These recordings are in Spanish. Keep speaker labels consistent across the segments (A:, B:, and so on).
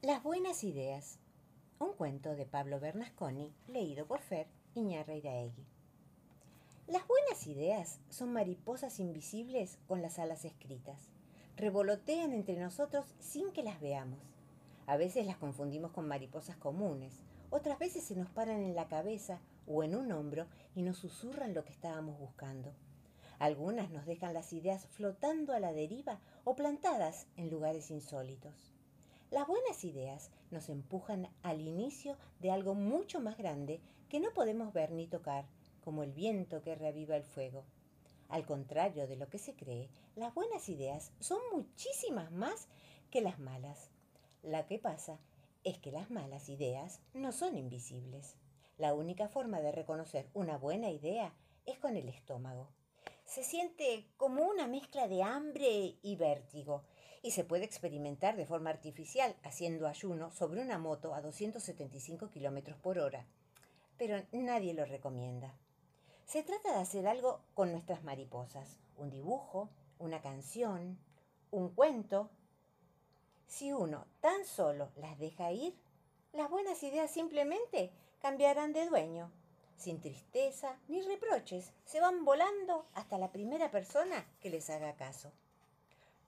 A: Las buenas ideas. Un cuento de Pablo Bernasconi, leído por Fer Iñarreiraegui. Las buenas ideas son mariposas invisibles con las alas escritas. Revolotean entre nosotros sin que las veamos. A veces las confundimos con mariposas comunes, otras veces se nos paran en la cabeza o en un hombro y nos susurran lo que estábamos buscando. Algunas nos dejan las ideas flotando a la deriva o plantadas en lugares insólitos. Las buenas ideas nos empujan al inicio de algo mucho más grande que no podemos ver ni tocar, como el viento que reaviva el fuego. Al contrario de lo que se cree, las buenas ideas son muchísimas más que las malas. La que pasa es que las malas ideas no son invisibles. La única forma de reconocer una buena idea es con el estómago se siente como una mezcla de hambre y vértigo y se puede experimentar de forma artificial haciendo ayuno sobre una moto a 275 km por hora. Pero nadie lo recomienda. Se trata de hacer algo con nuestras mariposas, un dibujo, una canción, un cuento. Si uno tan solo las deja ir, las buenas ideas simplemente cambiarán de dueño sin tristeza ni reproches, se van volando hasta la primera persona que les haga caso.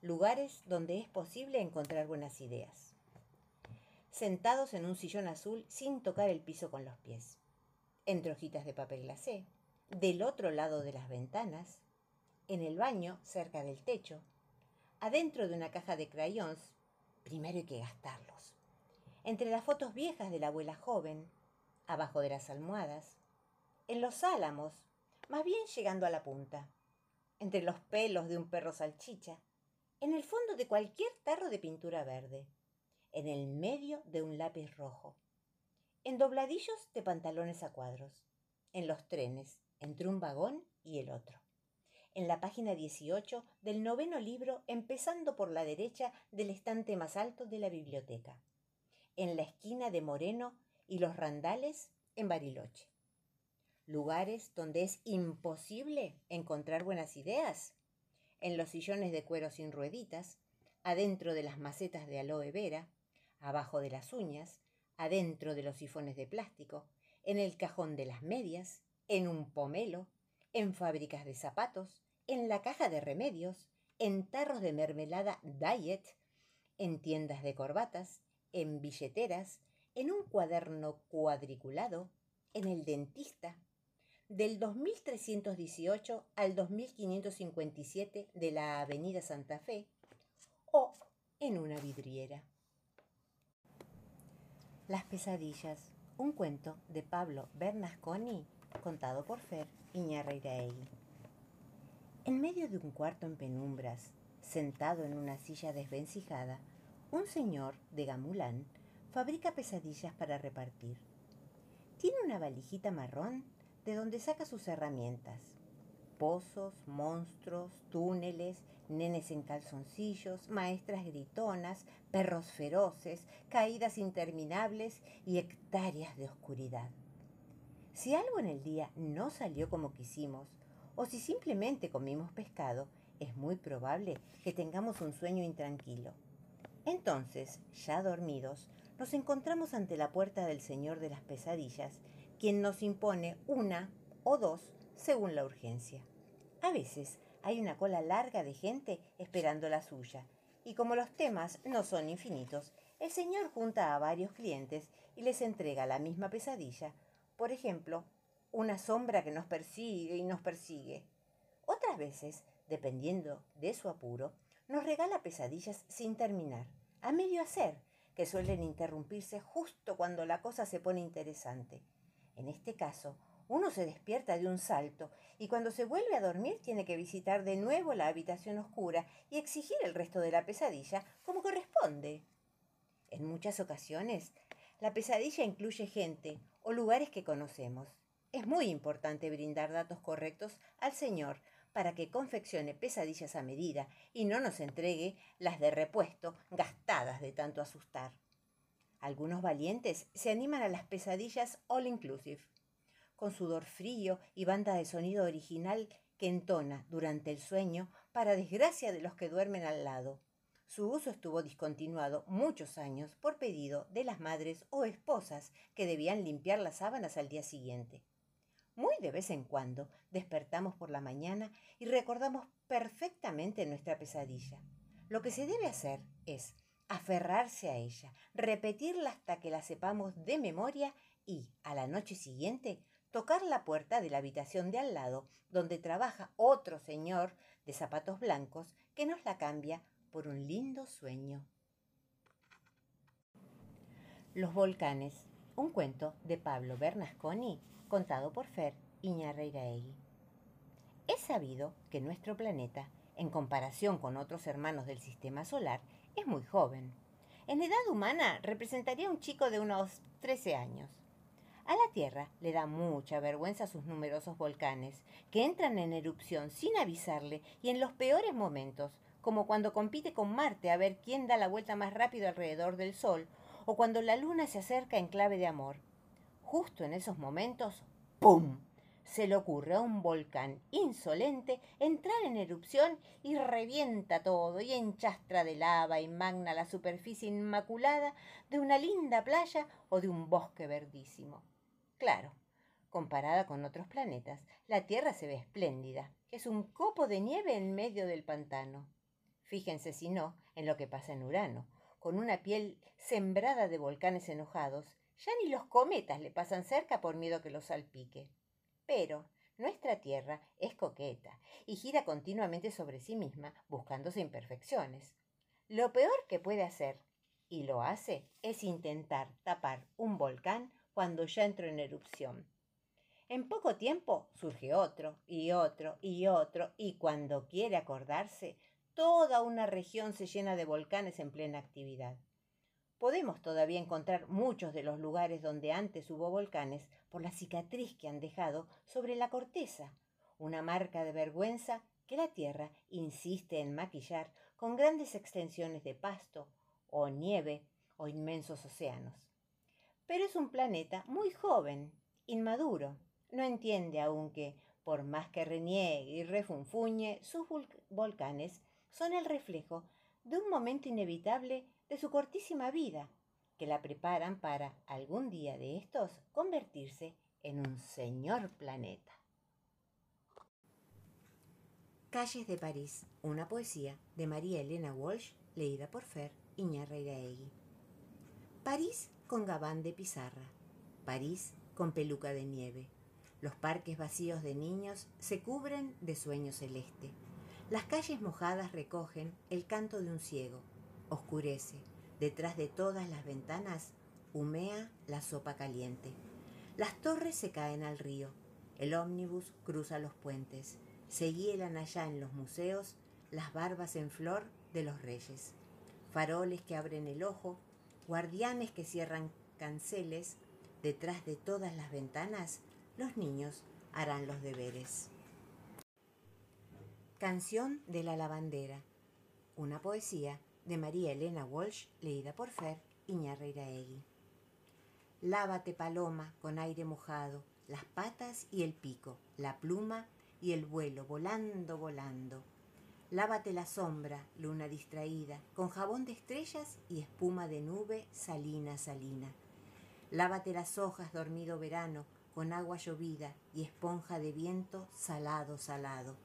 A: Lugares donde es posible encontrar buenas ideas. Sentados en un sillón azul sin tocar el piso con los pies. Entre hojitas de papel glacé. Del otro lado de las ventanas. En el baño cerca del techo. Adentro de una caja de crayons. Primero hay que gastarlos. Entre las fotos viejas de la abuela joven. Abajo de las almohadas en los álamos, más bien llegando a la punta, entre los pelos de un perro salchicha, en el fondo de cualquier tarro de pintura verde, en el medio de un lápiz rojo, en dobladillos de pantalones a cuadros, en los trenes, entre un vagón y el otro, en la página 18 del noveno libro, empezando por la derecha del estante más alto de la biblioteca, en la esquina de Moreno y los Randales en Bariloche lugares donde es imposible encontrar buenas ideas, en los sillones de cuero sin rueditas, adentro de las macetas de aloe vera, abajo de las uñas, adentro de los sifones de plástico, en el cajón de las medias, en un pomelo, en fábricas de zapatos, en la caja de remedios, en tarros de mermelada diet, en tiendas de corbatas, en billeteras, en un cuaderno cuadriculado, en el dentista, del 2318 al 2557 de la Avenida Santa Fe o en una vidriera. Las pesadillas, un cuento de Pablo Bernasconi contado por Fer Iñarreiraegui. En medio de un cuarto en penumbras, sentado en una silla desvencijada, un señor de Gamulán fabrica pesadillas para repartir. Tiene una valijita marrón de donde saca sus herramientas. Pozos, monstruos, túneles, nenes en calzoncillos, maestras gritonas, perros feroces, caídas interminables y hectáreas de oscuridad. Si algo en el día no salió como quisimos, o si simplemente comimos pescado, es muy probable que tengamos un sueño intranquilo. Entonces, ya dormidos, nos encontramos ante la puerta del Señor de las Pesadillas quien nos impone una o dos según la urgencia. A veces hay una cola larga de gente esperando la suya, y como los temas no son infinitos, el señor junta a varios clientes y les entrega la misma pesadilla, por ejemplo, una sombra que nos persigue y nos persigue. Otras veces, dependiendo de su apuro, nos regala pesadillas sin terminar, a medio hacer, que suelen interrumpirse justo cuando la cosa se pone interesante. En este caso, uno se despierta de un salto y cuando se vuelve a dormir tiene que visitar de nuevo la habitación oscura y exigir el resto de la pesadilla como corresponde. En muchas ocasiones, la pesadilla incluye gente o lugares que conocemos. Es muy importante brindar datos correctos al Señor para que confeccione pesadillas a medida y no nos entregue las de repuesto gastadas de tanto asustar. Algunos valientes se animan a las pesadillas all inclusive, con sudor frío y banda de sonido original que entona durante el sueño para desgracia de los que duermen al lado. Su uso estuvo discontinuado muchos años por pedido de las madres o esposas que debían limpiar las sábanas al día siguiente. Muy de vez en cuando despertamos por la mañana y recordamos perfectamente nuestra pesadilla. Lo que se debe hacer es aferrarse a ella, repetirla hasta que la sepamos de memoria y, a la noche siguiente, tocar la puerta de la habitación de al lado, donde trabaja otro señor de zapatos blancos que nos la cambia por un lindo sueño. Los volcanes, un cuento de Pablo Bernasconi, contado por Fer Iñarreiraegui. Es sabido que nuestro planeta, en comparación con otros hermanos del sistema solar, es muy joven. En edad humana representaría un chico de unos 13 años. A la Tierra le da mucha vergüenza sus numerosos volcanes, que entran en erupción sin avisarle y en los peores momentos, como cuando compite con Marte a ver quién da la vuelta más rápido alrededor del Sol, o cuando la Luna se acerca en clave de amor. Justo en esos momentos, ¡pum! Se le ocurre a un volcán insolente entrar en erupción y revienta todo y enchastra de lava y magna la superficie inmaculada de una linda playa o de un bosque verdísimo. Claro, comparada con otros planetas, la Tierra se ve espléndida. Es un copo de nieve en medio del pantano. Fíjense si no en lo que pasa en Urano, con una piel sembrada de volcanes enojados, ya ni los cometas le pasan cerca por miedo que los salpique. Pero nuestra Tierra es coqueta y gira continuamente sobre sí misma buscándose imperfecciones. Lo peor que puede hacer, y lo hace, es intentar tapar un volcán cuando ya entró en erupción. En poco tiempo surge otro y otro y otro y cuando quiere acordarse toda una región se llena de volcanes en plena actividad. Podemos todavía encontrar muchos de los lugares donde antes hubo volcanes por la cicatriz que han dejado sobre la corteza, una marca de vergüenza que la Tierra insiste en maquillar con grandes extensiones de pasto o nieve o inmensos océanos. Pero es un planeta muy joven, inmaduro. No entiende aún que, por más que reniegue y refunfuñe, sus volcanes son el reflejo de un momento inevitable de su cortísima vida, que la preparan para algún día de estos convertirse en un señor planeta. Calles de París, una poesía de María Elena Walsh, leída por Fer Iñarreiraegui. París con gabán de pizarra, París con peluca de nieve. Los parques vacíos de niños se cubren de sueño celeste. Las calles mojadas recogen el canto de un ciego. Oscurece. Detrás de todas las ventanas humea la sopa caliente. Las torres se caen al río. El ómnibus cruza los puentes. Se hielan allá en los museos las barbas en flor de los reyes. Faroles que abren el ojo, guardianes que cierran canceles. Detrás de todas las ventanas los niños harán los deberes. Canción de la lavandera, una poesía de María Elena Walsh, leída por Fer Iñarreiraegui. Lávate, paloma, con aire mojado, las patas y el pico, la pluma y el vuelo, volando, volando. Lávate la sombra, luna distraída, con jabón de estrellas y espuma de nube, salina, salina. Lávate las hojas, dormido verano, con agua llovida y esponja de viento, salado, salado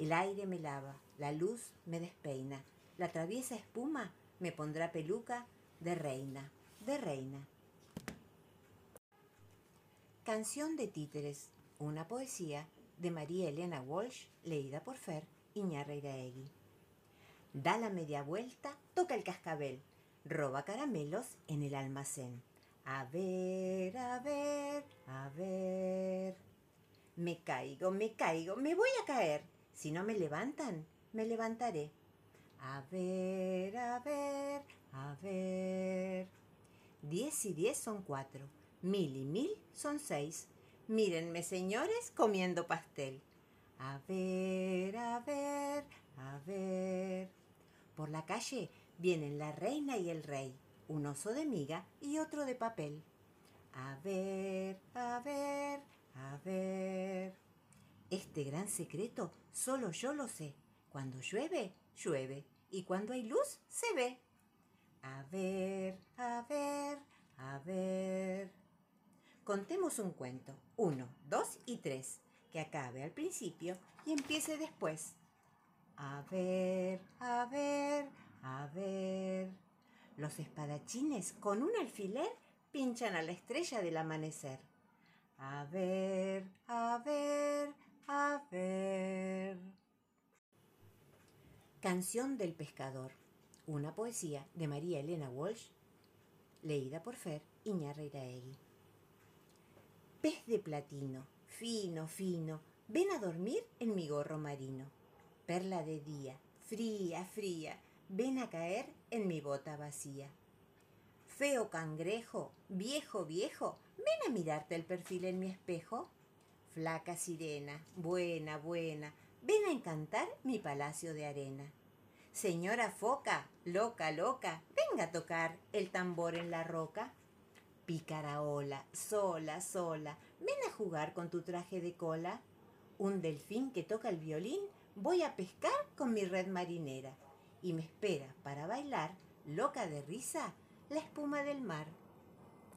A: el aire me lava, la luz me despeina, la traviesa espuma me pondrá peluca de reina, de reina. Canción de títeres, una poesía de María Elena Walsh, leída por Fer Iñarreiraegui. Da la media vuelta, toca el cascabel, roba caramelos en el almacén. A ver, a ver, a ver. Me caigo, me caigo, me voy a caer. Si no me levantan, me levantaré. A ver, a ver, a ver. Diez y diez son cuatro. Mil y mil son seis. Mírenme, señores, comiendo pastel. A ver, a ver, a ver. Por la calle vienen la reina y el rey, un oso de miga y otro de papel. A ver, a ver, a ver. Este gran secreto solo yo lo sé. Cuando llueve, llueve. y cuando hay luz se ve. A ver, a ver, a ver. Contemos un cuento, uno, dos y tres, que acabe al principio y empiece después. A ver, a ver, a ver. Los espadachines con un alfiler pinchan a la estrella del amanecer. A ver, a ver, a ver. Canción del pescador. Una poesía de María Elena Walsh, leída por Fer Iñarreiraegui. Pez de platino, fino, fino, ven a dormir en mi gorro marino. Perla de día, fría, fría, ven a caer en mi bota vacía. Feo cangrejo, viejo, viejo, ven a mirarte el perfil en mi espejo. Flaca sirena, buena, buena, ven a encantar mi palacio de arena. Señora foca, loca, loca, venga a tocar el tambor en la roca. Pícara ola, sola, sola, ven a jugar con tu traje de cola. Un delfín que toca el violín, voy a pescar con mi red marinera. Y me espera para bailar, loca de risa, la espuma del mar.